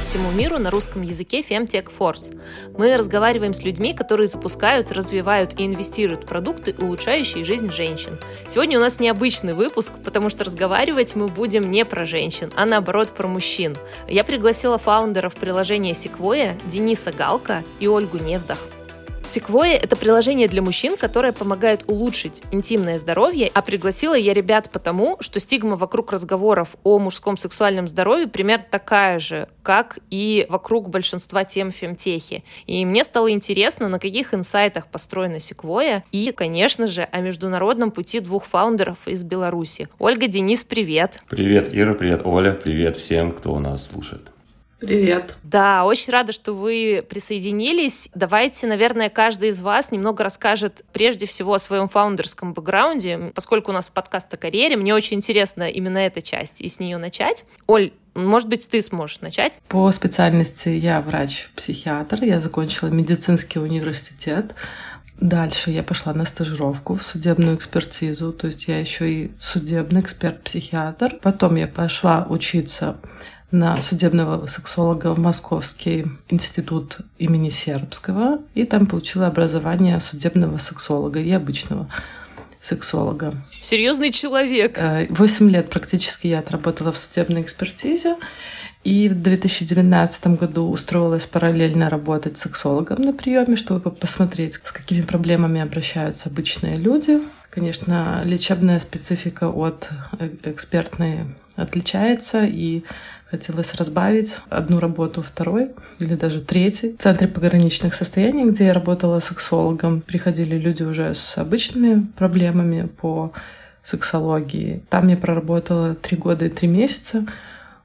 По всему миру на русском языке Femtech Force. Мы разговариваем с людьми, которые запускают, развивают и инвестируют в продукты, улучшающие жизнь женщин. Сегодня у нас необычный выпуск, потому что разговаривать мы будем не про женщин, а наоборот про мужчин. Я пригласила фаундеров приложения Sequoia Дениса Галка и Ольгу Невдах. Секвоя — это приложение для мужчин, которое помогает улучшить интимное здоровье, а пригласила я ребят потому, что стигма вокруг разговоров о мужском сексуальном здоровье примерно такая же, как и вокруг большинства тем фемтехи. И мне стало интересно, на каких инсайтах построена Секвоя и, конечно же, о международном пути двух фаундеров из Беларуси. Ольга, Денис, привет! Привет, Ира, привет, Оля, привет всем, кто у нас слушает. Привет. Да, очень рада, что вы присоединились. Давайте, наверное, каждый из вас немного расскажет прежде всего о своем фаундерском бэкграунде, поскольку у нас подкаст о карьере. Мне очень интересна именно эта часть, и с нее начать. Оль, может быть, ты сможешь начать? По специальности я врач-психиатр. Я закончила медицинский университет. Дальше я пошла на стажировку в судебную экспертизу, то есть я еще и судебный эксперт-психиатр. Потом я пошла учиться на судебного сексолога в Московский институт имени Сербского, и там получила образование судебного сексолога и обычного сексолога. Серьезный человек. Э, восемь лет практически я отработала в судебной экспертизе. И в 2019 году устроилась параллельно работать сексологом на приеме, чтобы посмотреть, с какими проблемами обращаются обычные люди. Конечно, лечебная специфика от э, экспертной отличается, и Хотелось разбавить одну работу второй или даже третьей. В Центре пограничных состояний, где я работала сексологом, приходили люди уже с обычными проблемами по сексологии. Там я проработала три года и три месяца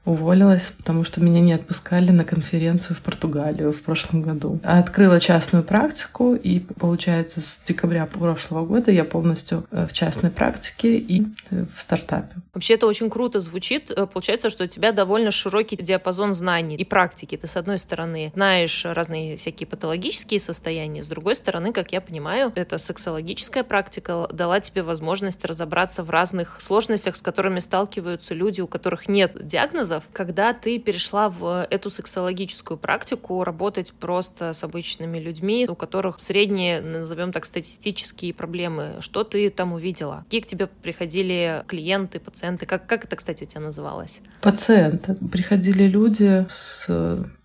уволилась, потому что меня не отпускали на конференцию в Португалию в прошлом году. Открыла частную практику, и, получается, с декабря прошлого года я полностью э, в частной практике и э, в стартапе. Вообще это очень круто звучит. Э, получается, что у тебя довольно широкий диапазон знаний и практики. Ты, с одной стороны, знаешь разные всякие патологические состояния, с другой стороны, как я понимаю, эта сексологическая практика дала тебе возможность разобраться в разных сложностях, с которыми сталкиваются люди, у которых нет диагноза, рассказов, когда ты перешла в эту сексологическую практику, работать просто с обычными людьми, у которых средние, назовем так, статистические проблемы. Что ты там увидела? Какие к тебе приходили клиенты, пациенты? Как, как это, кстати, у тебя называлось? Пациенты. Приходили люди с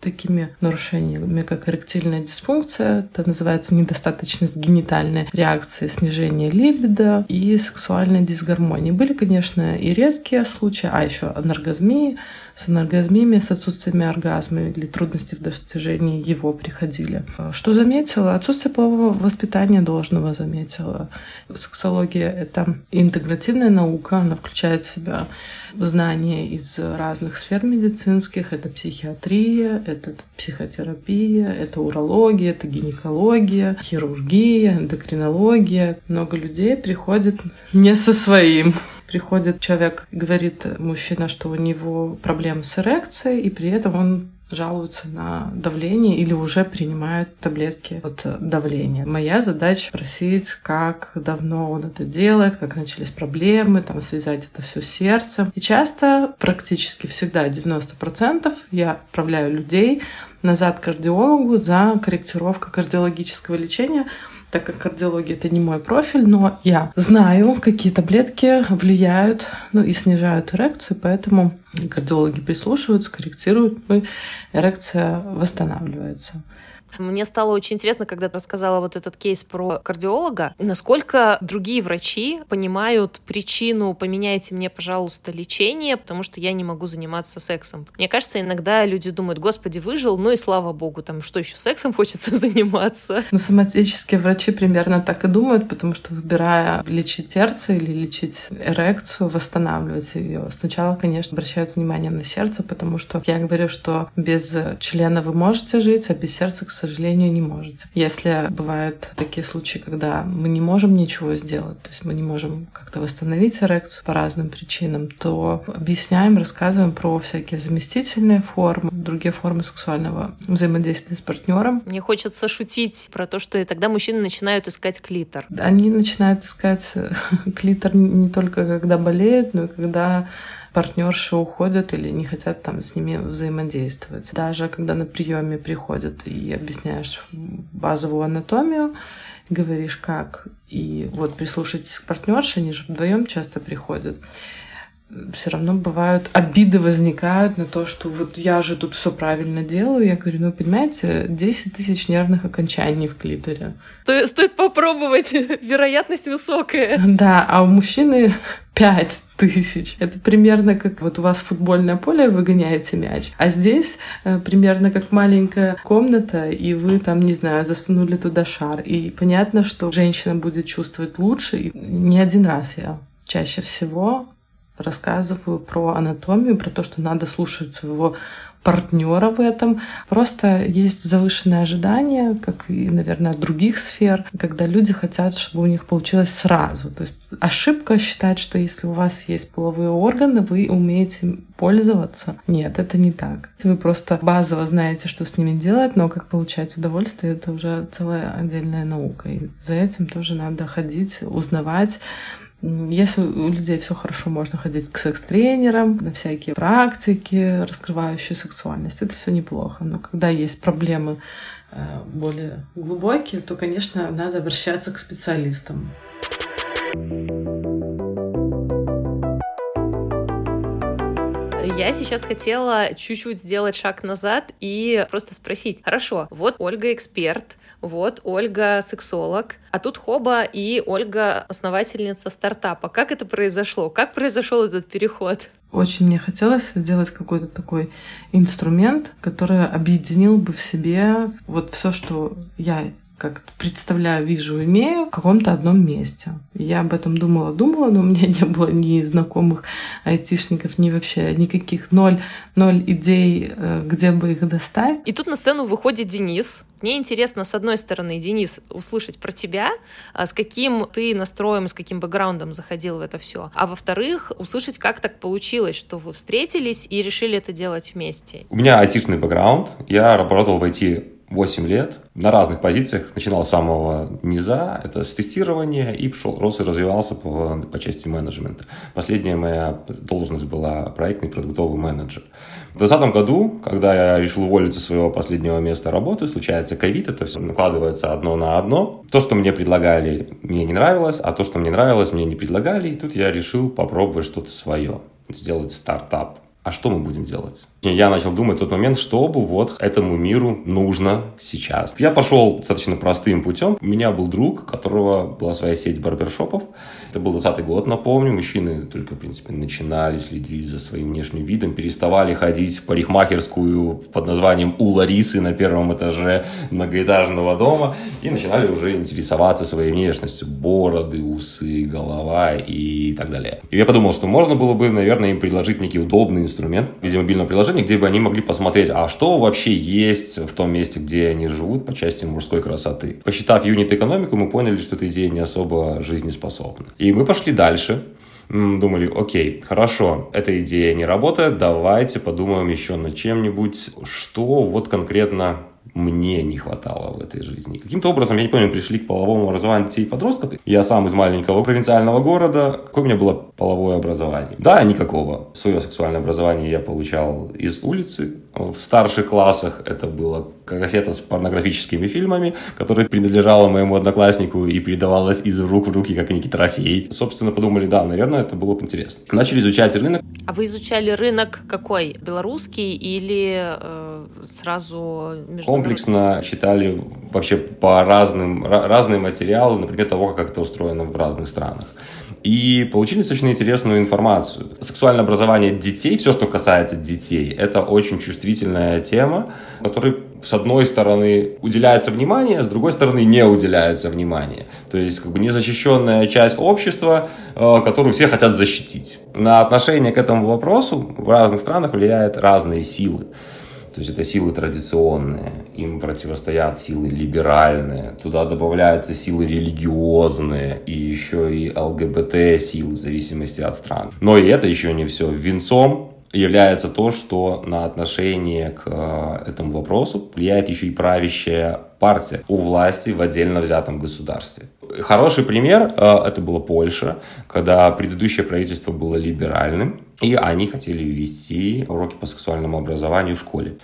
такими нарушениями, как эректильная дисфункция, это называется недостаточность генитальной реакции, снижение либидо и сексуальная дисгармония. Были, конечно, и редкие случаи, а еще анаргазмии, с анаргазмиями, с отсутствием оргазма или трудности в достижении его приходили. Что заметила? Отсутствие полового воспитания должного заметила. Сексология — это интегративная наука, она включает в себя знания из разных сфер медицинских. Это психиатрия, это психотерапия, это урология, это гинекология, хирургия, эндокринология. Много людей приходит не со своим приходит человек, говорит мужчина, что у него проблемы с эрекцией, и при этом он жалуются на давление или уже принимают таблетки от давления. Моя задача спросить, как давно он это делает, как начались проблемы, там связать это все с сердцем. И часто, практически всегда, 90% я отправляю людей назад к кардиологу за корректировку кардиологического лечения, так как кардиология это не мой профиль, но я знаю, какие таблетки влияют ну, и снижают эрекцию, поэтому кардиологи прислушиваются, корректируют, и эрекция восстанавливается. Мне стало очень интересно, когда ты рассказала вот этот кейс про кардиолога, насколько другие врачи понимают причину «поменяйте мне, пожалуйста, лечение, потому что я не могу заниматься сексом». Мне кажется, иногда люди думают «Господи, выжил, ну и слава богу, там что еще, сексом хочется заниматься?» Ну, соматические врачи примерно так и думают, потому что выбирая лечить сердце или лечить эрекцию, восстанавливать ее, сначала, конечно, обращают внимание на сердце, потому что я говорю, что без члена вы можете жить, а без сердца, к сожалению, не можете. Если бывают такие случаи, когда мы не можем ничего сделать, то есть мы не можем как-то восстановить эрекцию по разным причинам, то объясняем, рассказываем про всякие заместительные формы, другие формы сексуального взаимодействия с партнером. Мне хочется шутить про то, что тогда мужчины начинают искать клитор. Они начинают искать клитор не только когда болеют, но и когда партнерши уходят или не хотят там с ними взаимодействовать. Даже когда на приеме приходят и объясняешь базовую анатомию, говоришь как, и вот прислушайтесь к партнерше, они же вдвоем часто приходят все равно бывают обиды возникают на то, что вот я же тут все правильно делаю. Я говорю, ну, понимаете, 10 тысяч нервных окончаний в клиторе. То стоит попробовать, вероятность высокая. Да, а у мужчины 5 тысяч. Это примерно как вот у вас футбольное поле, вы гоняете мяч, а здесь э, примерно как маленькая комната, и вы там, не знаю, засунули туда шар. И понятно, что женщина будет чувствовать лучше. И не один раз я чаще всего рассказываю про анатомию, про то, что надо слушать своего партнера в этом. Просто есть завышенное ожидание, как и, наверное, от других сфер, когда люди хотят, чтобы у них получилось сразу. То есть ошибка считать, что если у вас есть половые органы, вы умеете пользоваться. Нет, это не так. Вы просто базово знаете, что с ними делать, но как получать удовольствие, это уже целая отдельная наука. И за этим тоже надо ходить, узнавать, если у людей все хорошо, можно ходить к секс-тренерам, на всякие практики, раскрывающие сексуальность. Это все неплохо. Но когда есть проблемы э, более глубокие, то, конечно, надо обращаться к специалистам. Я сейчас хотела чуть-чуть сделать шаг назад и просто спросить. Хорошо, вот Ольга эксперт, вот Ольга сексолог, а тут Хоба и Ольга основательница стартапа. Как это произошло? Как произошел этот переход? Очень мне хотелось сделать какой-то такой инструмент, который объединил бы в себе вот все, что я как представляю, вижу, имею в каком-то одном месте. Я об этом думала, думала, но у меня не было ни знакомых айтишников, ни вообще никаких ноль, ноль идей, э, где бы их достать. И тут на сцену выходит Денис. Мне интересно, с одной стороны, Денис, услышать про тебя, а с каким ты настроем, с каким бэкграундом заходил в это все. А во-вторых, услышать, как так получилось, что вы встретились и решили это делать вместе. У меня айтишный бэкграунд. Я работал в IT 8 лет на разных позициях. Начинал с самого низа, это с тестирования, и пошел, рос и развивался по, по части менеджмента. Последняя моя должность была проектный продуктовый менеджер. В 2020 году, когда я решил уволиться с своего последнего места работы, случается ковид, это все накладывается одно на одно. То, что мне предлагали, мне не нравилось, а то, что мне нравилось, мне не предлагали. И тут я решил попробовать что-то свое, сделать стартап а что мы будем делать? Я начал думать в тот момент, что бы вот этому миру нужно сейчас. Я пошел достаточно простым путем. У меня был друг, у которого была своя сеть барбершопов. Это был 20 год, напомню. Мужчины только, в принципе, начинали следить за своим внешним видом, переставали ходить в парикмахерскую под названием «У Ларисы» на первом этаже многоэтажного дома и начинали уже интересоваться своей внешностью. Бороды, усы, голова и так далее. И я подумал, что можно было бы, наверное, им предложить некий удобный инструмент в виде мобильного приложения, где бы они могли посмотреть, а что вообще есть в том месте, где они живут по части мужской красоты. Посчитав юнит-экономику, мы поняли, что эта идея не особо жизнеспособна. И мы пошли дальше думали, окей, хорошо, эта идея не работает, давайте подумаем еще над чем-нибудь, что вот конкретно мне не хватало в этой жизни. Каким-то образом, я не помню, пришли к половому образованию детей и подростков. Я сам из маленького провинциального города. Какое у меня было половое образование? Да, никакого. Свое сексуальное образование я получал из улицы. В старших классах это было кассета с порнографическими фильмами, которая принадлежала моему однокласснику и передавалась из рук в руки, как некий трофей. Собственно, подумали, да, наверное, это было бы интересно. Начали изучать рынок. А вы изучали рынок какой? Белорусский или э, сразу международный? Комплексно читали вообще по разным, разные материалы, например, того, как это устроено в разных странах и получили достаточно интересную информацию. Сексуальное образование детей, все, что касается детей, это очень чувствительная тема, которой с одной стороны уделяется внимание, с другой стороны не уделяется внимание. То есть как бы незащищенная часть общества, э, которую все хотят защитить. На отношение к этому вопросу в разных странах влияют разные силы. То есть это силы традиционные, им противостоят силы либеральные, туда добавляются силы религиозные и еще и ЛГБТ силы в зависимости от стран. Но и это еще не все. Венцом является то, что на отношение к э, этому вопросу влияет еще и правящая партия у власти в отдельно взятом государстве. Хороший пример э, это была Польша, когда предыдущее правительство было либеральным, и они хотели ввести уроки по сексуальному образованию в школе.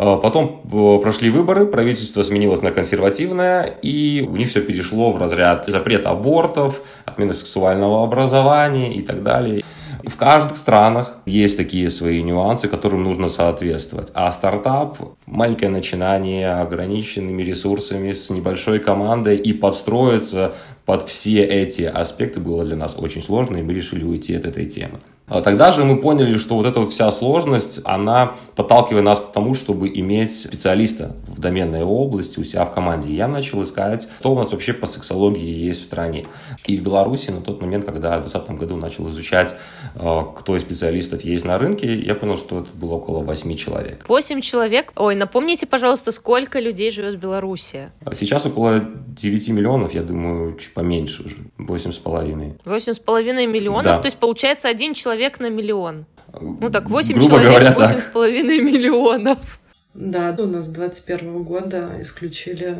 А, потом э, прошли выборы, правительство сменилось на консервативное, и у них все перешло в разряд запрета абортов, отмена сексуального образования и так далее. В каждых странах есть такие свои нюансы, которым нужно соответствовать. А стартап – маленькое начинание, ограниченными ресурсами, с небольшой командой, и подстроиться под все эти аспекты было для нас очень сложно, и мы решили уйти от этой темы. А тогда же мы поняли, что вот эта вот вся сложность, она подталкивает нас к тому, чтобы иметь специалиста в доменной области у себя в команде. я начал искать, что у нас вообще по сексологии есть в стране. И в Беларуси на тот момент, когда в 2020 году начал изучать, э, кто из специалистов есть на рынке, я понял, что это было около 8 человек. 8 человек? Ой, напомните, пожалуйста, сколько людей живет в Беларуси? Сейчас около 9 миллионов, я думаю, чуть поменьше уже, 8,5. 8,5 миллионов? Да. То есть, получается, один человек на миллион? Ну так, 8 Грубо человек, говоря, 8,5 миллионов. Да, у нас с 2021 года исключили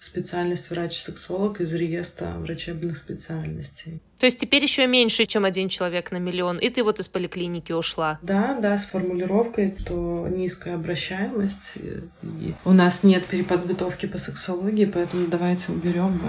специальность врач-сексолог из реестра врачебных специальностей. То есть теперь еще меньше, чем один человек на миллион, и ты вот из поликлиники ушла. Да, да, с формулировкой, что низкая обращаемость, и у нас нет переподготовки по сексологии, поэтому давайте уберем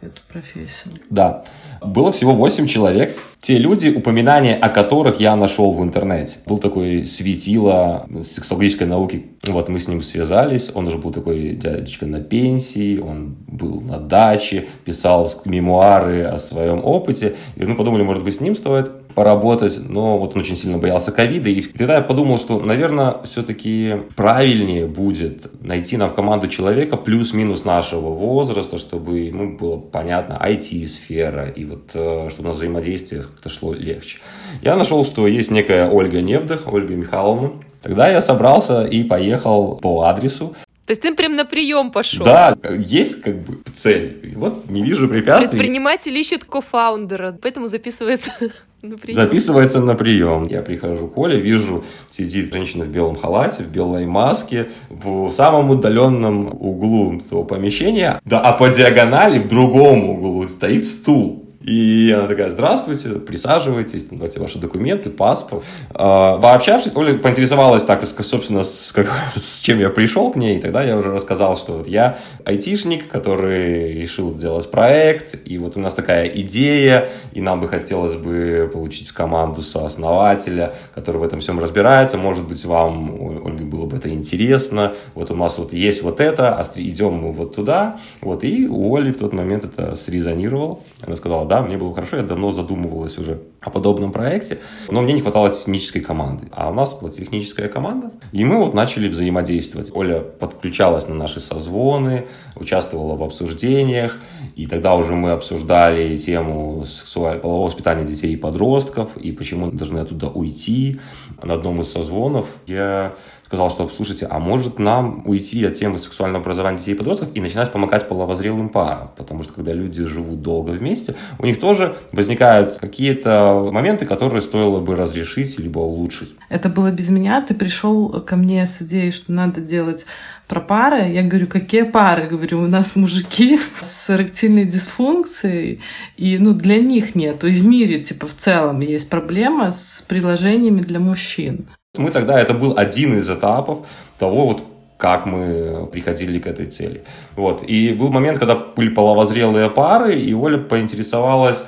эту профессию. Да. Было всего 8 человек. Те люди, упоминания о которых я нашел в интернете. Был такой светило сексологической науки. Вот мы с ним связались. Он уже был такой дядечка на пенсии. Он был на даче, писал мемуары о своем опыте. И мы подумали, может быть, с ним стоит поработать, но вот он очень сильно боялся ковида. И тогда я подумал, что, наверное, все-таки правильнее будет найти нам в команду человека плюс-минус нашего возраста, чтобы ему было понятно IT-сфера, и вот э, чтобы у нас взаимодействие как-то шло легче. Я нашел, что есть некая Ольга Невдах, Ольга Михайловна, Тогда я собрался и поехал по адресу. То есть ты прям на прием пошел? Да, есть как бы цель. Вот не вижу препятствий. Предприниматель ищет кофаундера, поэтому записывается на прием. Записывается на прием. Я прихожу к Оле, вижу, сидит женщина в белом халате, в белой маске, в самом удаленном углу своего помещения, да, а по диагонали в другом углу стоит стул. И она такая, здравствуйте, присаживайтесь, давайте ваши документы, паспорт. А, пообщавшись, Оля поинтересовалась так, собственно, с, как, с чем я пришел к ней. И тогда я уже рассказал, что вот я айтишник, который решил сделать проект, и вот у нас такая идея, и нам бы хотелось бы получить команду сооснователя, который в этом всем разбирается. Может быть, вам, Ольга, было бы это интересно. Вот у нас вот есть вот это, а идем мы вот туда. Вот, и у Оли в тот момент это срезонировало. Она сказала, да, мне было хорошо, я давно задумывалась уже о подобном проекте, но мне не хватало технической команды. А у нас была техническая команда, и мы вот начали взаимодействовать. Оля подключалась на наши созвоны, участвовала в обсуждениях, и тогда уже мы обсуждали тему сексуального полового воспитания детей и подростков, и почему должны оттуда уйти. На одном из созвонов я сказал, что, слушайте, а может нам уйти от темы сексуального образования детей и подростков и начинать помогать половозрелым парам? Потому что когда люди живут долго вместе, у них тоже возникают какие-то моменты, которые стоило бы разрешить либо улучшить. Это было без меня. Ты пришел ко мне с идеей, что надо делать про пары. Я говорю, какие пары? Говорю, у нас мужики с эректильной дисфункцией, и ну, для них нет. Есть в мире, типа, в целом есть проблема с приложениями для мужчин. Мы тогда, это был один из этапов того, вот, как мы приходили к этой цели. Вот. И был момент, когда были половозрелые пары, и Оля поинтересовалась, «Э,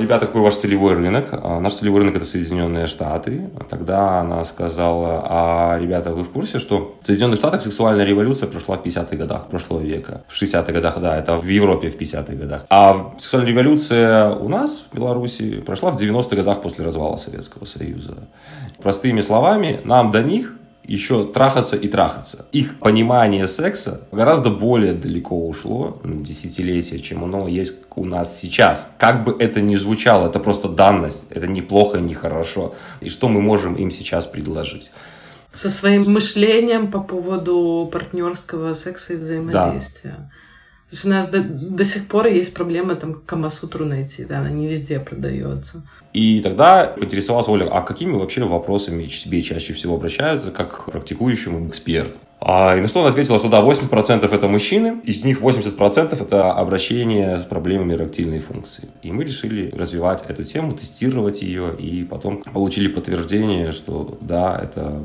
ребята, какой ваш целевой рынок? А наш целевой рынок это Соединенные Штаты. Тогда она сказала, а ребята, вы в курсе, что в Соединенных Штатах сексуальная революция прошла в 50-х годах прошлого века? В 60-х годах, да, это в Европе в 50-х годах. А сексуальная революция у нас, в Беларуси, прошла в 90-х годах после развала Советского Союза. Простыми словами, нам до них еще трахаться и трахаться. Их понимание секса гораздо более далеко ушло десятилетия, чем оно есть у нас сейчас. Как бы это ни звучало, это просто данность. Это не плохо, не хорошо. И что мы можем им сейчас предложить? Со своим мышлением по поводу партнерского секса и взаимодействия. Да. То есть у нас до, до сих пор есть проблема там Камасутру найти, да, она не везде продается. И тогда интересовался Оля, а какими вообще вопросами себе чаще всего обращаются как к практикующему эксперту? А, и на что он ответил, что да, 80% это мужчины, из них 80% это обращение с проблемами эректильной функции. И мы решили развивать эту тему, тестировать ее, и потом получили подтверждение, что да, это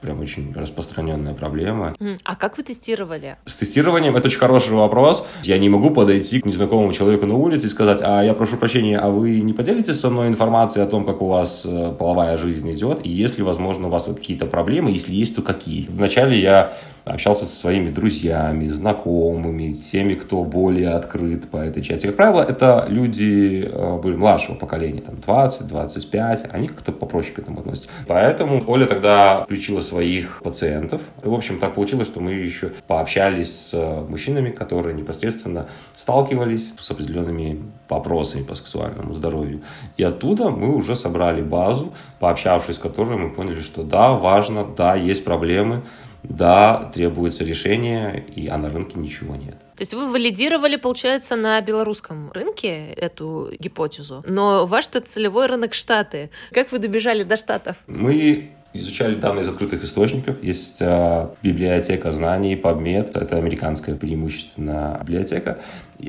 прям очень распространенная проблема. А как вы тестировали? С тестированием это очень хороший вопрос. Я не могу подойти к незнакомому человеку на улице и сказать, а я прошу прощения, а вы не поделитесь со мной информацией о том, как у вас э, половая жизнь идет, и есть ли, возможно, у вас какие-то проблемы, если есть, то какие? Вначале я общался со своими друзьями, знакомыми, теми, кто более открыт по этой части. Как правило, это люди э, были младшего поколения, там 20-25, они как-то попроще к этому относятся. Поэтому Оля тогда включила своих пациентов. И, в общем, так получилось, что мы еще пообщались с мужчинами, которые непосредственно сталкивались с определенными вопросами по сексуальному здоровью. И оттуда мы уже собрали базу, пообщавшись с которой мы поняли, что да, важно, да, есть проблемы, да, требуется решение, и, а на рынке ничего нет. То есть вы валидировали, получается, на белорусском рынке эту гипотезу, но ваш-то целевой рынок Штаты. Как вы добежали до Штатов? Мы изучали данные из открытых источников. Есть э, библиотека знаний, PubMed, это американская преимущественно библиотека.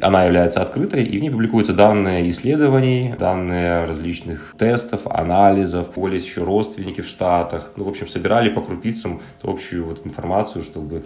Она является открытой, и в ней публикуются данные исследований, данные различных тестов, анализов. Более еще родственники в Штатах. Ну, в общем, собирали по крупицам общую вот информацию, чтобы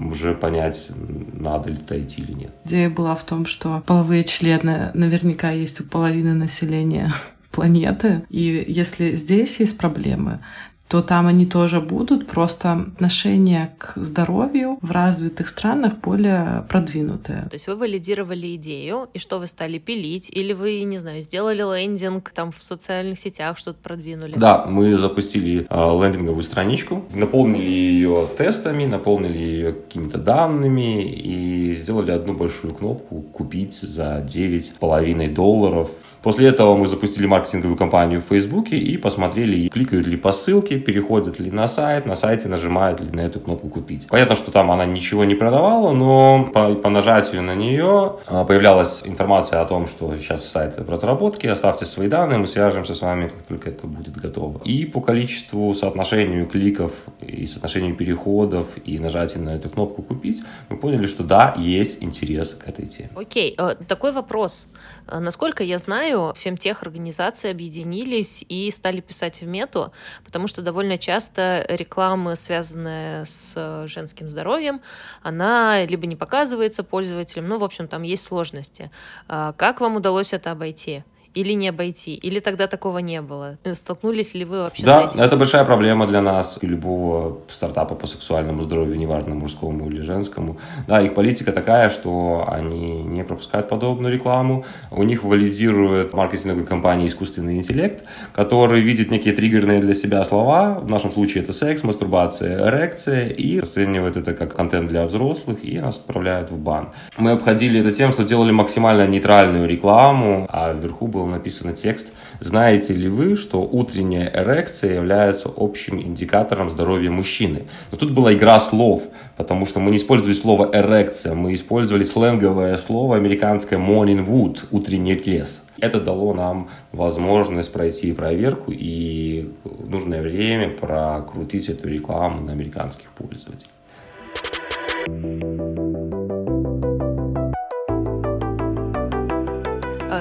уже понять, надо ли туда идти или нет. Идея была в том, что половые члены наверняка есть у половины населения планеты. И если здесь есть проблемы, то там они тоже будут, просто отношение к здоровью в развитых странах более продвинутое. То есть вы валидировали идею, и что вы стали пилить, или вы, не знаю, сделали лендинг там в социальных сетях, что-то продвинули? Да, мы запустили э, лендинговую страничку, наполнили ее тестами, наполнили ее какими-то данными и сделали одну большую кнопку «Купить за 9,5 долларов». После этого мы запустили маркетинговую кампанию в Фейсбуке и посмотрели, кликают ли по ссылке, переходят ли на сайт, на сайте нажимают ли на эту кнопку «Купить». Понятно, что там она ничего не продавала, но по, по нажатию на нее а, появлялась информация о том, что сейчас сайт в разработке, оставьте свои данные, мы свяжемся с вами, как только это будет готово. И по количеству, соотношению кликов и соотношению переходов и нажатия на эту кнопку «Купить», мы поняли, что да, есть интерес к этой теме. Окей, okay. Э, такой вопрос. Э, насколько я знаю, фемтех-организации объединились и стали писать в мету, потому что довольно часто реклама, связанная с женским здоровьем, она либо не показывается пользователям, ну, в общем, там есть сложности. А как вам удалось это обойти? Или не обойти? Или тогда такого не было? Столкнулись ли вы вообще да, с этим? это большая проблема для нас, любого стартапа по сексуальному здоровью, неважно, мужскому или женскому. Да, их политика такая, что они не пропускают подобную рекламу. У них валидирует маркетинговые компании искусственный интеллект, который видит некие триггерные для себя слова. В нашем случае это секс, мастурбация, эрекция, и расценивает это как контент для взрослых, и нас отправляют в бан. Мы обходили это тем, что делали максимально нейтральную рекламу, а вверху был был написан текст «Знаете ли вы, что утренняя эрекция является общим индикатором здоровья мужчины?» Но тут была игра слов, потому что мы не использовали слово «эрекция», мы использовали сленговое слово американское «morning wood» – «утренний лес». Это дало нам возможность пройти проверку и нужное время прокрутить эту рекламу на американских пользователей.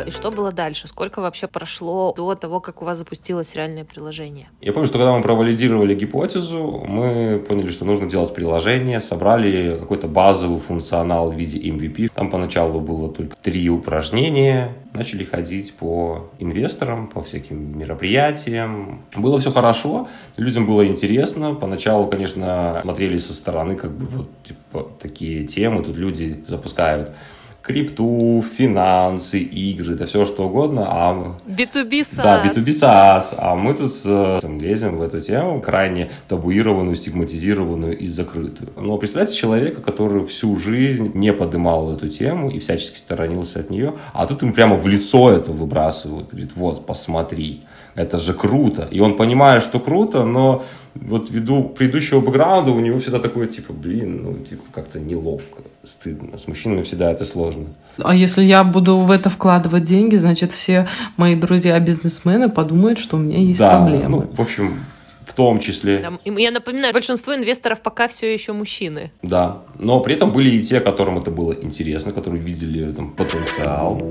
И что было дальше? Сколько вообще прошло до того, как у вас запустилось реальное приложение? Я помню, что когда мы провалидировали гипотезу, мы поняли, что нужно делать приложение, собрали какой-то базовый функционал в виде MVP. Там поначалу было только три упражнения, начали ходить по инвесторам, по всяким мероприятиям. Было все хорошо, людям было интересно. Поначалу, конечно, смотрели со стороны, как бы вот типа такие темы тут люди запускают крипту, финансы, игры, это все что угодно. А... B2B SaaS. Да, B2B SaaS. А мы тут э, лезем в эту тему, крайне табуированную, стигматизированную и закрытую. Но представьте человека, который всю жизнь не подымал эту тему и всячески сторонился от нее, а тут ему прямо в лицо это выбрасывают. Говорит, вот, посмотри, это же круто. И он понимает, что круто, но вот ввиду предыдущего бэкграунда у него всегда такое, типа, блин, ну, типа, как-то неловко, стыдно. С мужчинами всегда это сложно. А если я буду в это вкладывать деньги, значит, все мои друзья-бизнесмены подумают, что у меня есть да, проблемы. Ну, в общем, в том числе. Да, я напоминаю, большинство инвесторов пока все еще мужчины. Да, но при этом были и те, которым это было интересно, которые видели там потенциал.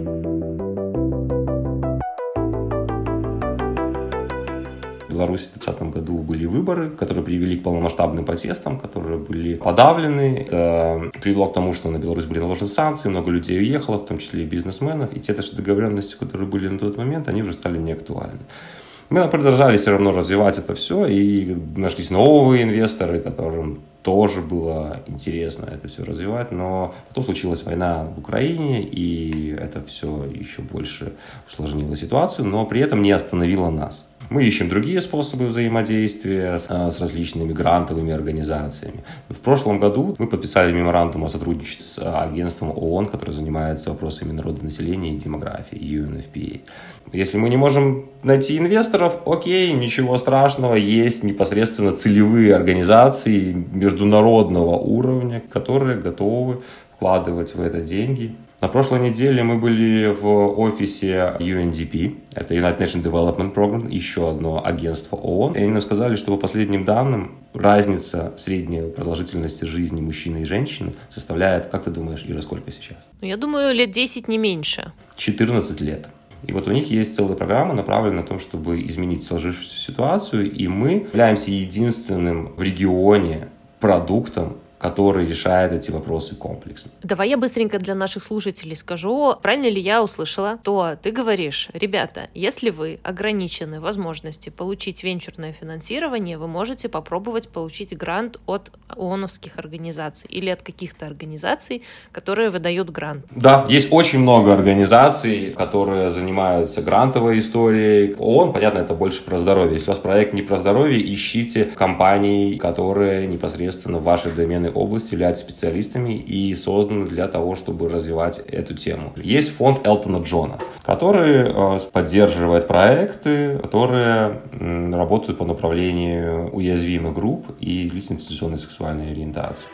Беларуси в 2020 году были выборы, которые привели к полномасштабным протестам, которые были подавлены. Это привело к тому, что на Беларусь были наложены санкции, много людей уехало, в том числе и бизнесменов, и те даже договоренности, которые были на тот момент, они уже стали неактуальны. Мы продолжали все равно развивать это все, и нашлись новые инвесторы, которым тоже было интересно это все развивать, но потом случилась война в Украине, и это все еще больше усложнило ситуацию, но при этом не остановило нас. Мы ищем другие способы взаимодействия с, а, с различными грантовыми организациями. В прошлом году мы подписали меморандум о сотрудничестве с агентством ООН, которое занимается вопросами народонаселения и демографии, UNFPA. Если мы не можем найти инвесторов, окей, ничего страшного, есть непосредственно целевые организации международного уровня, которые готовы вкладывать в это деньги на прошлой неделе мы были в офисе UNDP, это United Nations Development Program, еще одно агентство ООН. И они нам сказали, что по последним данным разница средней продолжительности жизни мужчины и женщины составляет, как ты думаешь, Ира, сколько сейчас? Ну, я думаю, лет 10 не меньше. 14 лет. И вот у них есть целая программа, направленная на то, чтобы изменить сложившуюся ситуацию, и мы являемся единственным в регионе продуктом, который решает эти вопросы комплексно. Давай я быстренько для наших слушателей скажу, правильно ли я услышала, то ты говоришь, ребята, если вы ограничены возможности получить венчурное финансирование, вы можете попробовать получить грант от ООНовских организаций или от каких-то организаций, которые выдают грант. Да, есть очень много организаций, которые занимаются грантовой историей. ООН, понятно, это больше про здоровье. Если у вас проект не про здоровье, ищите компании, которые непосредственно в ваши домены области являются специалистами и созданы для того, чтобы развивать эту тему. Есть фонд Элтона Джона, который э, поддерживает проекты, которые работают по направлению уязвимых групп и лиц институционной сексуальной ориентации.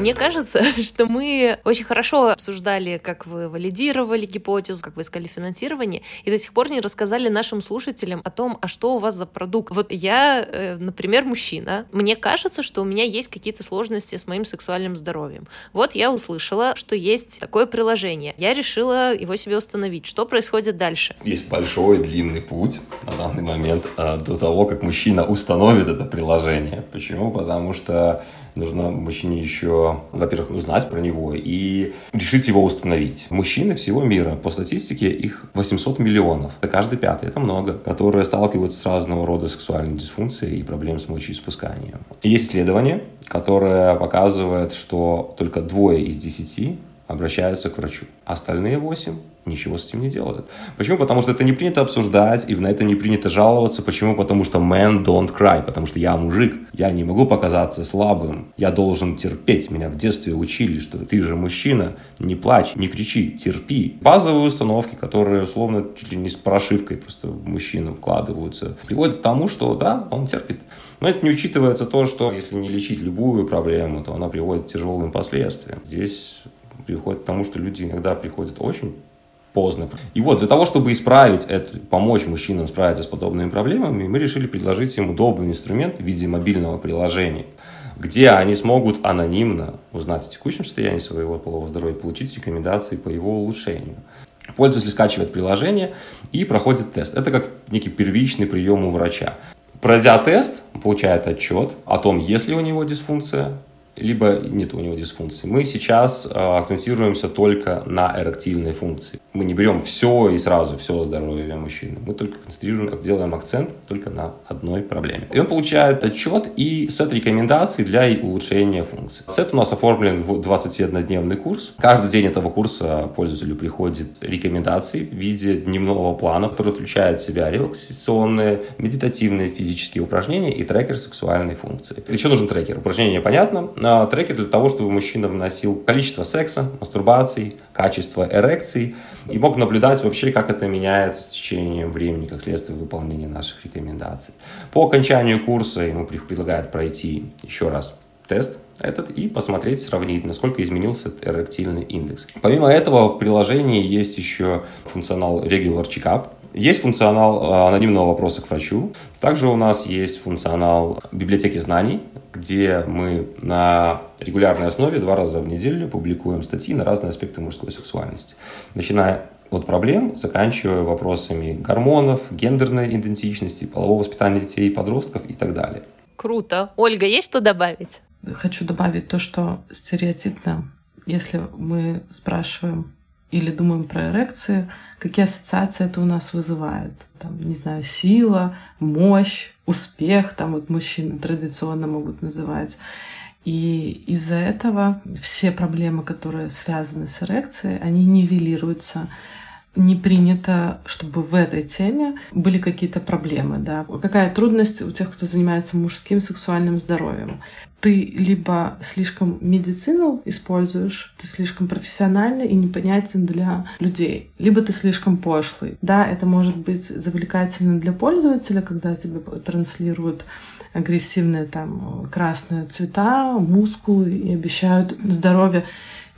Мне кажется, что мы очень хорошо обсуждали, как вы валидировали гипотезу, как вы искали финансирование, и до сих пор не рассказали нашим слушателям о том, а что у вас за продукт. Вот я, э, например, мужчина, мне кажется, что у меня есть какие-то сложности с моим сексуальным здоровьем. Вот я услышала, что есть такое приложение. Я решила его себе установить. Что происходит дальше? Есть большой длинный путь на данный момент э, до того, как мужчина установит это приложение. Почему? Потому что нужно мужчине еще, во-первых, узнать про него и решить его установить. Мужчины всего мира, по статистике, их 800 миллионов. Это каждый пятый, это много, которые сталкиваются с разного рода сексуальной дисфункцией и проблем с мочеиспусканием. Есть исследование, которое показывает, что только двое из десяти обращаются к врачу. Остальные восемь ничего с этим не делают. Почему? Потому что это не принято обсуждать, и на это не принято жаловаться. Почему? Потому что man don't cry, потому что я мужик, я не могу показаться слабым, я должен терпеть. Меня в детстве учили, что ты же мужчина, не плачь, не кричи, терпи. Базовые установки, которые условно чуть ли не с прошивкой просто в мужчину вкладываются, приводят к тому, что да, он терпит. Но это не учитывается то, что если не лечить любую проблему, то она приводит к тяжелым последствиям. Здесь приходит к тому, что люди иногда приходят очень поздно. И вот для того, чтобы исправить это, помочь мужчинам справиться с подобными проблемами, мы решили предложить им удобный инструмент в виде мобильного приложения, где они смогут анонимно узнать о текущем состоянии своего полового здоровья, получить рекомендации по его улучшению. Пользователь скачивает приложение и проходит тест. Это как некий первичный прием у врача. Пройдя тест, получает отчет о том, есть ли у него дисфункция, либо нет у него дисфункции. Мы сейчас э, акцентируемся только на эректильной функции. Мы не берем все и сразу все здоровье мужчины. Мы только концентрируем, делаем акцент только на одной проблеме. И он получает отчет и сет рекомендаций для улучшения функции. Сет у нас оформлен в 21-дневный курс. Каждый день этого курса пользователю приходит рекомендации в виде дневного плана, который включает в себя релаксационные, медитативные, физические упражнения и трекер сексуальной функции. Еще нужен трекер. Упражнение понятно на трекер для того, чтобы мужчина вносил количество секса, мастурбаций, качество эрекций и мог наблюдать вообще, как это меняется с течением времени, как следствие выполнения наших рекомендаций. По окончанию курса ему предлагают пройти еще раз тест этот и посмотреть, сравнить, насколько изменился эректильный индекс. Помимо этого, в приложении есть еще функционал Regular Checkup, есть функционал э, анонимного вопроса к врачу. Также у нас есть функционал библиотеки знаний, где мы на регулярной основе два раза в неделю публикуем статьи на разные аспекты мужской сексуальности. Начиная от проблем, заканчивая вопросами гормонов, гендерной идентичности, полового воспитания детей и подростков и так далее. Круто. Ольга, есть что добавить? Хочу добавить то, что стереотипно, если мы спрашиваем или думаем про эрекции, какие ассоциации это у нас вызывает. Там, не знаю, сила, мощь, успех, там вот мужчины традиционно могут называть. И из-за этого все проблемы, которые связаны с эрекцией, они нивелируются не принято, чтобы в этой теме были какие-то проблемы. Да? Какая трудность у тех, кто занимается мужским сексуальным здоровьем? Ты либо слишком медицину используешь, ты слишком профессиональный и непонятен для людей, либо ты слишком пошлый. Да, это может быть завлекательно для пользователя, когда тебе транслируют агрессивные там красные цвета, мускулы и обещают здоровье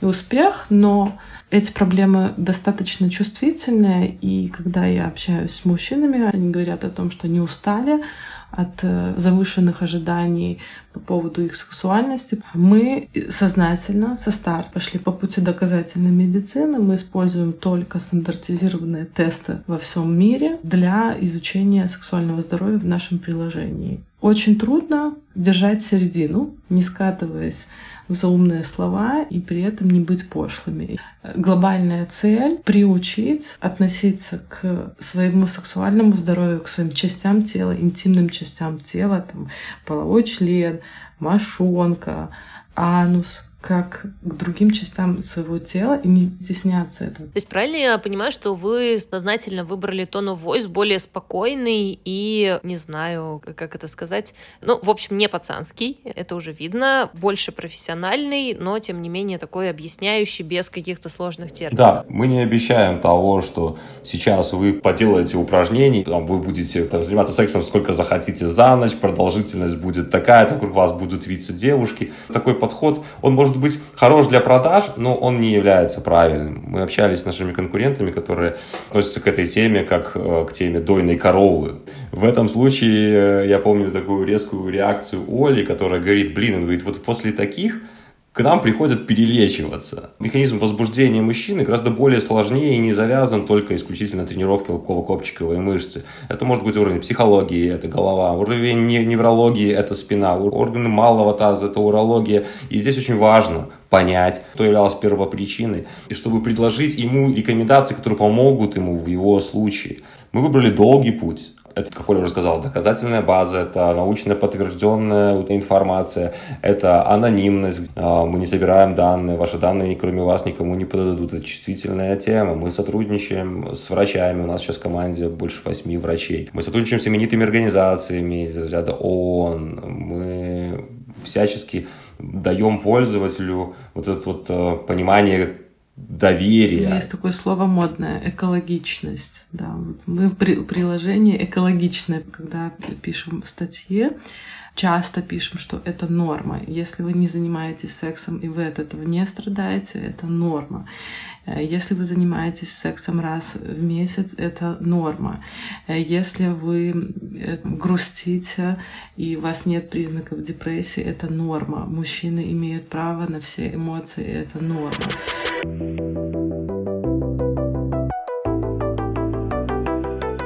и успех, но эти проблемы достаточно чувствительные, и когда я общаюсь с мужчинами, они говорят о том, что не устали от э, завышенных ожиданий по поводу их сексуальности. Мы сознательно со старта пошли по пути доказательной медицины. Мы используем только стандартизированные тесты во всем мире для изучения сексуального здоровья в нашем приложении. Очень трудно держать середину, не скатываясь заумные слова и при этом не быть пошлыми. Глобальная цель — приучить относиться к своему сексуальному здоровью, к своим частям тела, интимным частям тела, там, половой член, мошонка, анус, как к другим частям своего тела и не стесняться этого. То есть правильно я понимаю, что вы сознательно выбрали тон of voice более спокойный и, не знаю, как это сказать, ну, в общем, не пацанский, это уже видно, больше профессиональный, но, тем не менее, такой объясняющий без каких-то сложных терминов. Да, мы не обещаем того, что сейчас вы поделаете упражнений, там, вы будете там, заниматься сексом сколько захотите за ночь, продолжительность будет такая, так вокруг вас будут виться девушки. Такой подход, он может может быть хорош для продаж, но он не является правильным. Мы общались с нашими конкурентами, которые относятся к этой теме как э, к теме дойной коровы. В этом случае э, я помню такую резкую реакцию Оли, которая говорит, блин, он говорит, вот после таких к нам приходят перелечиваться. Механизм возбуждения мужчины гораздо более сложнее и не завязан только исключительно на тренировке лобково-копчиковой мышцы. Это может быть уровень психологии, это голова, уровень неврологии, это спина, органы малого таза, это урология. И здесь очень важно понять, что являлось первопричиной, и чтобы предложить ему рекомендации, которые помогут ему в его случае. Мы выбрали долгий путь это, как Оля уже сказала, доказательная база, это научно подтвержденная информация, это анонимность. А, мы не собираем данные, ваши данные, кроме вас, никому не подадут. Это чувствительная тема. Мы сотрудничаем с врачами. У нас сейчас в команде больше восьми врачей. Мы сотрудничаем с именитыми организациями из ряда ООН. Мы всячески даем пользователю вот это вот э, понимание доверие. Есть такое слово модное — экологичность. Да, вот мы при приложение экологичное, когда пишем статьи, часто пишем, что это норма. Если вы не занимаетесь сексом и вы от этого не страдаете, это норма. Если вы занимаетесь сексом раз в месяц, это норма. Если вы э, грустите и у вас нет признаков депрессии, это норма. Мужчины имеют право на все эмоции, это норма. Thank you.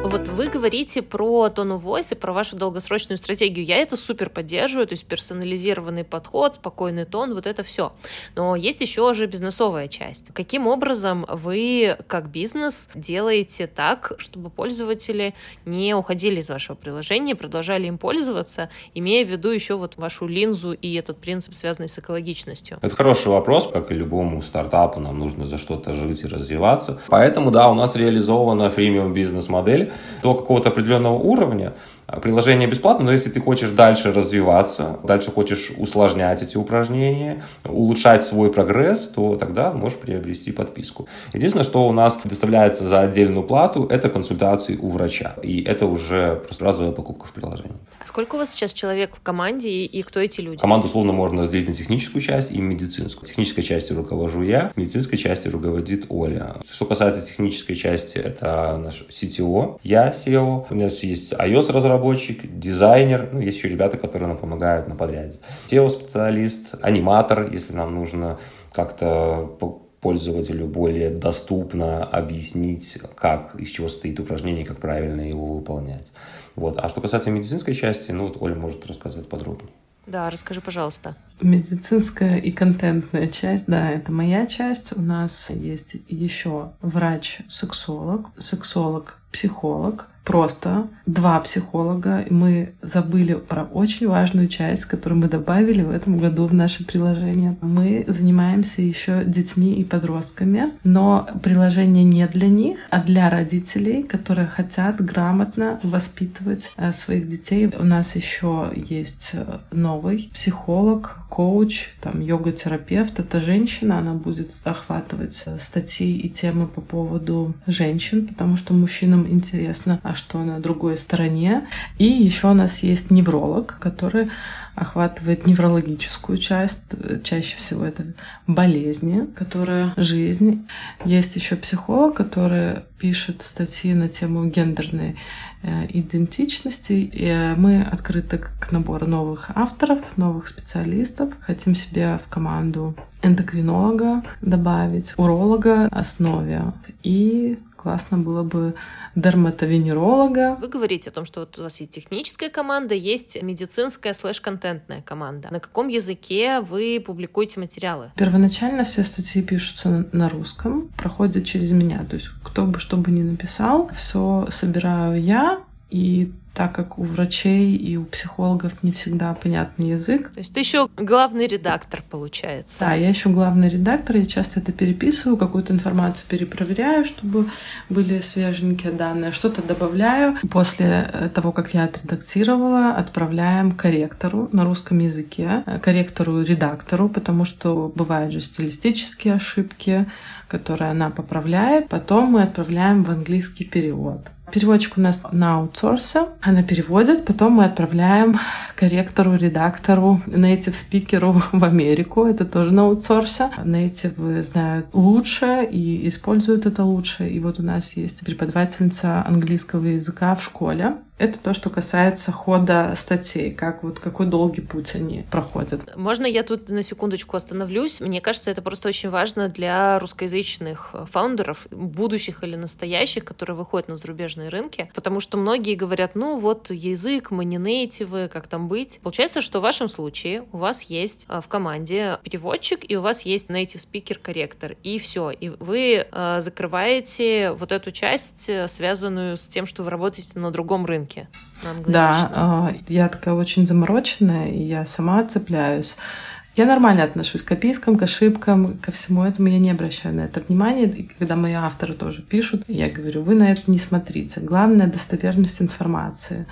Вот вы говорите про тон of voice и про вашу долгосрочную стратегию. Я это супер поддерживаю, то есть персонализированный подход, спокойный тон, вот это все. Но есть еще же бизнесовая часть. Каким образом вы, как бизнес, делаете так, чтобы пользователи не уходили из вашего приложения, продолжали им пользоваться, имея в виду еще вот вашу линзу и этот принцип, связанный с экологичностью? Это хороший вопрос, как и любому стартапу, нам нужно за что-то жить и развиваться. Поэтому, да, у нас реализована фримиум бизнес-модель, до какого-то определенного уровня а, приложение бесплатно, но если ты хочешь дальше развиваться, дальше хочешь усложнять эти упражнения, улучшать свой прогресс, то тогда можешь приобрести подписку. Единственное, что у нас предоставляется за отдельную плату, это консультации у врача. И это уже просто разовая покупка в приложении. Сколько у вас сейчас человек в команде и кто эти люди? Команду условно можно разделить на техническую часть и медицинскую. Технической частью руковожу я, медицинской частью руководит Оля. Что касается технической части, это наш CTO, я SEO, у нас есть iOS-разработчик, дизайнер, ну, есть еще ребята, которые нам помогают на подряде. SEO-специалист, аниматор, если нам нужно как-то пользователю более доступно объяснить, как, из чего состоит упражнение, как правильно его выполнять. Вот. А что касается медицинской части, ну вот Оля может рассказать подробнее. Да, расскажи, пожалуйста. Медицинская и контентная часть, да, это моя часть. У нас есть еще врач-сексолог, сексолог-психолог, просто два психолога. Мы забыли про очень важную часть, которую мы добавили в этом году в наше приложение. Мы занимаемся еще детьми и подростками, но приложение не для них, а для родителей, которые хотят грамотно воспитывать э, своих детей. У нас еще есть э, новый психолог, коуч, там йога-терапевт. Это женщина, она будет охватывать э, статьи и темы по поводу женщин, потому что мужчинам интересно, а что на другой стороне. И еще у нас есть невролог, который охватывает неврологическую часть. Чаще всего это болезни, которая жизнь. Есть еще психолог, который пишет статьи на тему гендерной э, идентичности. И мы открыты к набору новых авторов, новых специалистов. Хотим себе в команду эндокринолога добавить, уролога основе и классно было бы дерматовенеролога. Вы говорите о том, что вот у вас есть техническая команда, есть медицинская слэш-контентная команда. На каком языке вы публикуете материалы? Первоначально все статьи пишутся на русском, проходят через меня. То есть кто бы что бы ни написал, все собираю я, и так как у врачей и у психологов не всегда понятный язык. То есть ты еще главный редактор, получается. Да, я еще главный редактор, я часто это переписываю, какую-то информацию перепроверяю, чтобы были свеженькие данные, что-то добавляю. После э, того, как я отредактировала, отправляем корректору на русском языке, э, корректору-редактору, потому что бывают же стилистические ошибки, которые она поправляет. Потом мы отправляем в английский перевод. Переводчик у нас на аутсорсе. Она переводит, потом мы отправляем корректору, редактору, native спикеру в Америку. Это тоже на аутсорсе. Native знают лучше и используют это лучше. И вот у нас есть преподавательница английского языка в школе. Это то, что касается хода статей, как вот какой долгий путь они проходят. Можно я тут на секундочку остановлюсь? Мне кажется, это просто очень важно для русскоязычных фаундеров, будущих или настоящих, которые выходят на зарубежные рынки, потому что многие говорят, ну вот язык, мы не нейтивы, как там быть? Получается, что в вашем случае у вас есть э, в команде переводчик, и у вас есть native speaker корректор, и все, и вы э, закрываете вот эту часть, связанную с тем, что вы работаете на другом рынке рынке Да, а, я такая очень замороченная, и я сама цепляюсь. Я нормально отношусь к опискам, к ошибкам, ко всему этому. Я не обращаю на это внимания. И когда мои авторы тоже пишут, я говорю, вы на это не смотрите. Главное — достоверность информации.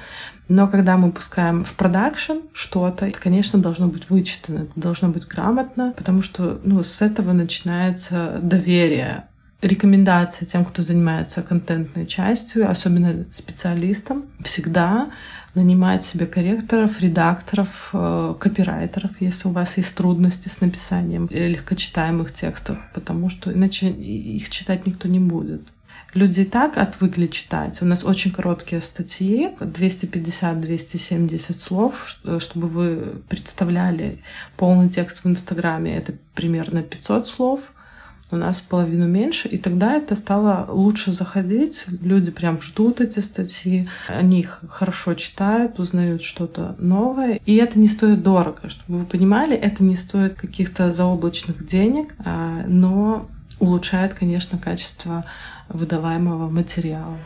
Но когда мы пускаем в продакшн что-то, это, конечно, должно быть вычитано, это должно быть грамотно, потому что ну, с этого начинается доверие рекомендация тем, кто занимается контентной частью, особенно специалистам, всегда нанимать себе корректоров, редакторов, э, копирайтеров, если у вас есть трудности с написанием легкочитаемых текстов, потому что иначе их читать никто не будет. Люди и так отвыкли читать. У нас очень короткие статьи, 250-270 слов, чтобы вы представляли полный текст в Инстаграме. Это примерно 500 слов у нас половину меньше, и тогда это стало лучше заходить. Люди прям ждут эти статьи, они их хорошо читают, узнают что-то новое, и это не стоит дорого. Чтобы вы понимали, это не стоит каких-то заоблачных денег, а, но улучшает, конечно, качество выдаваемого материала.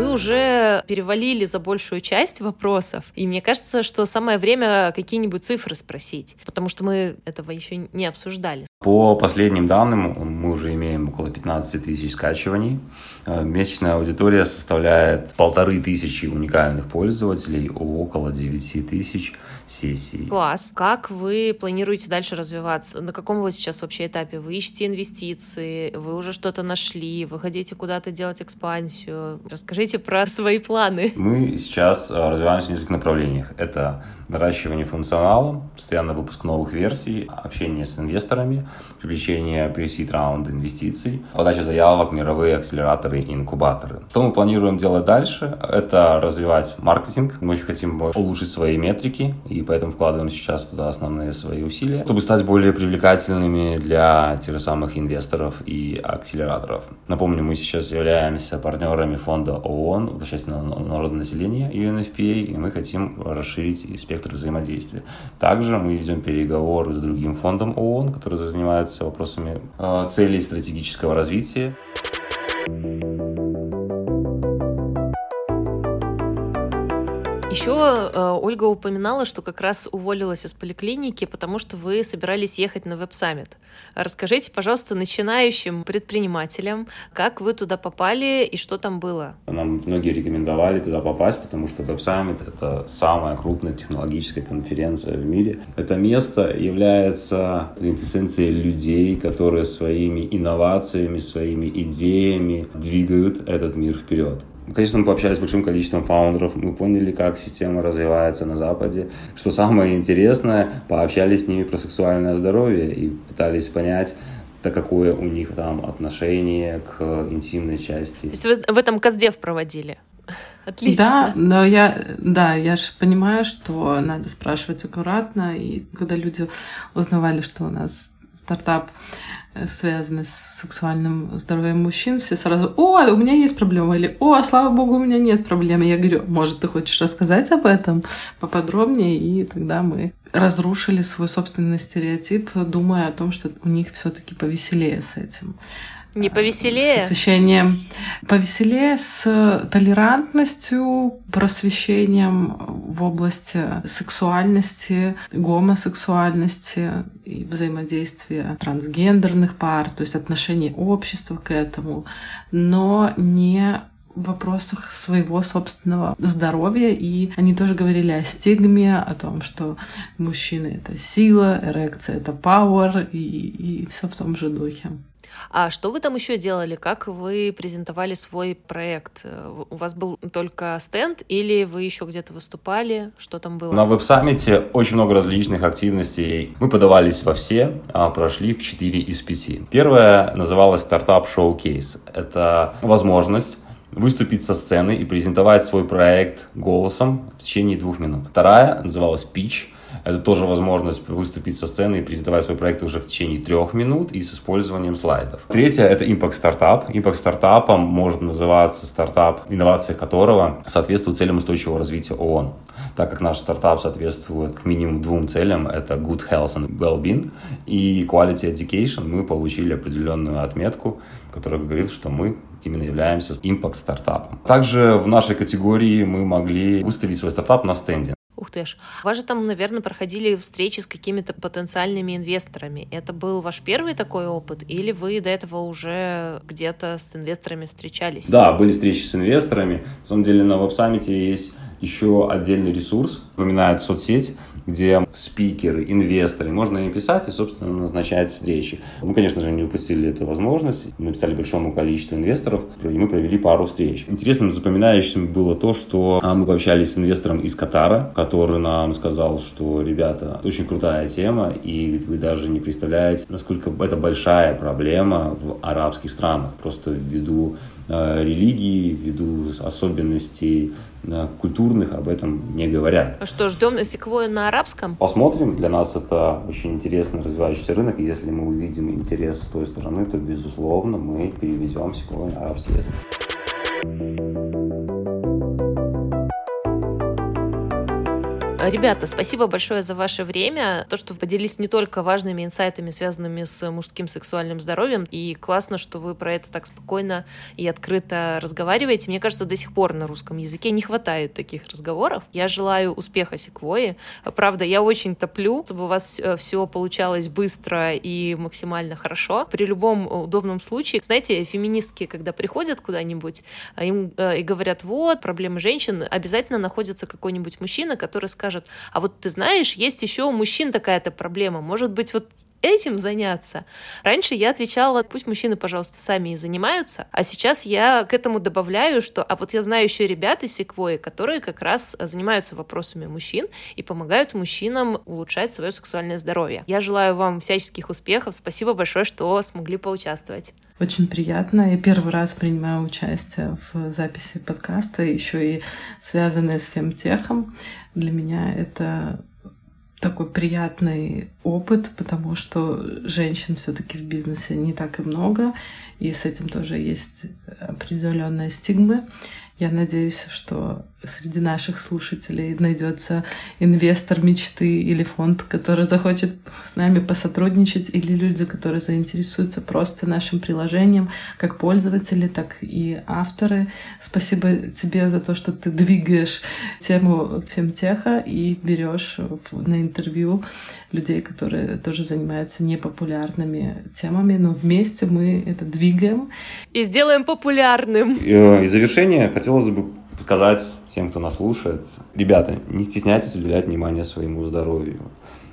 Вы уже перевалили за большую часть вопросов, и мне кажется, что самое время какие-нибудь цифры спросить, потому что мы этого еще не обсуждали. По последним данным, мы уже имеем около 15 тысяч скачиваний. Э, месячная аудитория составляет полторы тысячи уникальных пользователей, около 9 тысяч сессий. Класс. Как вы планируете дальше развиваться? На каком вы сейчас вообще этапе? Вы ищете инвестиции? Вы уже что-то нашли? Вы хотите куда-то делать экспансию? Расскажите про свои планы. Мы сейчас э, развиваемся в нескольких направлениях. Это наращивание функционала, постоянный выпуск новых версий, общение с инвесторами, привлечение pre-seed раунда инвестиций, подача заявок, мировые акселераторы и инкубаторы. Что мы планируем делать дальше? Это развивать маркетинг. Мы очень хотим улучшить свои метрики, и поэтому вкладываем сейчас туда основные свои усилия, чтобы стать более привлекательными для тех же самых инвесторов и акселераторов. Напомню, мы сейчас являемся партнерами фонда ООН части народного населения UNFPA, и мы хотим расширить спектр взаимодействия. Также мы ведем переговоры с другим фондом ООН, который занимается вопросами э, целей стратегического развития. Thank you. Еще э, Ольга упоминала, что как раз уволилась из поликлиники, потому что вы собирались ехать на веб-саммит. Расскажите, пожалуйста, начинающим предпринимателям, как вы туда попали и что там было? Нам многие рекомендовали туда попасть, потому что веб-саммит — это самая крупная технологическая конференция в мире. Это место является квинтэссенцией людей, которые своими инновациями, своими идеями двигают этот мир вперед. Конечно, мы пообщались с большим количеством фаундеров, мы поняли, как система развивается на Западе. Что самое интересное, пообщались с ними про сексуальное здоровье и пытались понять, да какое у них там отношение к интимной части. То есть вы в этом Каздев проводили? Отлично. Да, но я, да, я же понимаю, что надо спрашивать аккуратно, и когда люди узнавали, что у нас стартап связаны с сексуальным здоровьем мужчин, все сразу «О, у меня есть проблема» или «О, слава богу, у меня нет проблемы». Я говорю, может, ты хочешь рассказать об этом поподробнее? И тогда мы разрушили свой собственный стереотип, думая о том, что у них все таки повеселее с этим. Не повеселее? С освещением. Повеселее с толерантностью, просвещением в области сексуальности, гомосексуальности и взаимодействия трансгендерных пар, то есть отношение общества к этому, но не в вопросах своего собственного здоровья, и они тоже говорили о стигме, о том, что мужчины — это сила, эрекция — это power, и, и все в том же духе. А что вы там еще делали? Как вы презентовали свой проект? У вас был только стенд или вы еще где-то выступали? Что там было? На веб-саммите очень много различных активностей. Мы подавались во все, а прошли в 4 из 5. Первое называлось стартап шоу-кейс. Это возможность выступить со сцены и презентовать свой проект голосом в течение двух минут. Вторая называлась pitch это тоже возможность выступить со сцены и презентовать свой проект уже в течение трех минут и с использованием слайдов. Третье — это Impact Startup. Impact стартапом может называться стартап, инновация которого соответствует целям устойчивого развития ООН. Так как наш стартап соответствует к минимум двум целям, это Good Health and Well-being и Quality Education, мы получили определенную отметку, которая говорит, что мы именно являемся импакт-стартапом. Также в нашей категории мы могли выставить свой стартап на стенде. Ух ты ж. Вас же там, наверное, проходили встречи с какими-то потенциальными инвесторами. Это был ваш первый такой опыт? Или вы до этого уже где-то с инвесторами встречались? Да, были встречи с инвесторами. На самом деле на веб-саммите есть еще отдельный ресурс, упоминает соцсеть, где спикеры, инвесторы, можно им писать и, собственно, назначать встречи. Мы, конечно же, не упустили эту возможность, написали большому количеству инвесторов, и мы провели пару встреч. Интересным запоминающим было то, что а, мы пообщались с инвестором из Катара, который нам сказал, что, ребята, очень крутая тема, и вы даже не представляете, насколько это большая проблема в арабских странах, просто ввиду религии, ввиду особенностей э, культурных об этом не говорят. А что, ждем секвою на арабском? Посмотрим. Для нас это очень интересный развивающийся рынок. Если мы увидим интерес с той стороны, то, безусловно, мы переведем секвою на арабский язык. Ребята, спасибо большое за ваше время. То, что вы поделились не только важными инсайтами, связанными с мужским сексуальным здоровьем, и классно, что вы про это так спокойно и открыто разговариваете. Мне кажется, до сих пор на русском языке не хватает таких разговоров. Я желаю успеха секвои. Правда, я очень топлю, чтобы у вас э, все получалось быстро и максимально хорошо. При любом удобном случае, знаете, феминистки, когда приходят куда-нибудь, э, им э, и говорят, вот, проблемы женщин, обязательно находится какой-нибудь мужчина, который скажет, скажет, а вот ты знаешь, есть еще у мужчин такая-то проблема, может быть, вот этим заняться. Раньше я отвечала, пусть мужчины, пожалуйста, сами и занимаются, а сейчас я к этому добавляю, что, а вот я знаю еще ребят из Секвои, которые как раз занимаются вопросами мужчин и помогают мужчинам улучшать свое сексуальное здоровье. Я желаю вам всяческих успехов, спасибо большое, что смогли поучаствовать. Очень приятно. Я первый раз принимаю участие в записи подкаста, еще и связанное с фемтехом. Для меня это такой приятный опыт, потому что женщин все-таки в бизнесе не так и много, и с этим тоже есть определенные стигмы. Я надеюсь, что среди наших слушателей найдется инвестор мечты или фонд, который захочет с нами посотрудничать, или люди, которые заинтересуются просто нашим приложением, как пользователи, так и авторы. Спасибо тебе за то, что ты двигаешь тему фемтеха и берешь на интервью людей, которые тоже занимаются непопулярными темами, но вместе мы это двигаем. И сделаем популярным. И, э, и завершение хотелось бы сказать всем, кто нас слушает, ребята, не стесняйтесь уделять внимание своему здоровью.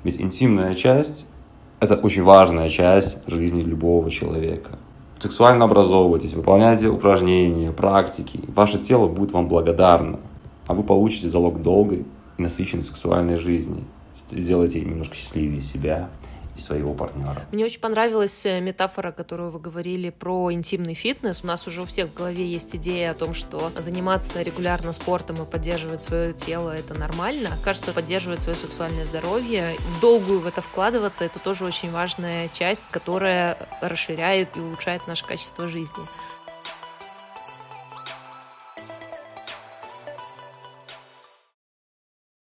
Ведь интимная часть – это очень важная часть жизни любого человека. Сексуально образовывайтесь, выполняйте упражнения, практики. Ваше тело будет вам благодарно, а вы получите залог долгой и насыщенной сексуальной жизни – сделайте немножко счастливее себя и своего партнера. Мне очень понравилась э, метафора, которую вы говорили про интимный фитнес. У нас уже у всех в голове есть идея о том, что заниматься регулярно спортом и поддерживать свое тело — это нормально. Кажется, поддерживать свое сексуальное здоровье, долгую в это вкладываться — это тоже очень важная часть, которая расширяет и улучшает наше качество жизни.